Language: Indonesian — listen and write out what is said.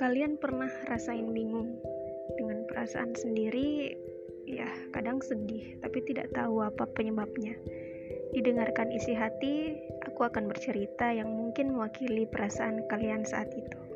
Kalian pernah rasain bingung dengan perasaan sendiri? Ya, kadang sedih, tapi tidak tahu apa penyebabnya. Didengarkan isi hati, aku akan bercerita yang mungkin mewakili perasaan kalian saat itu.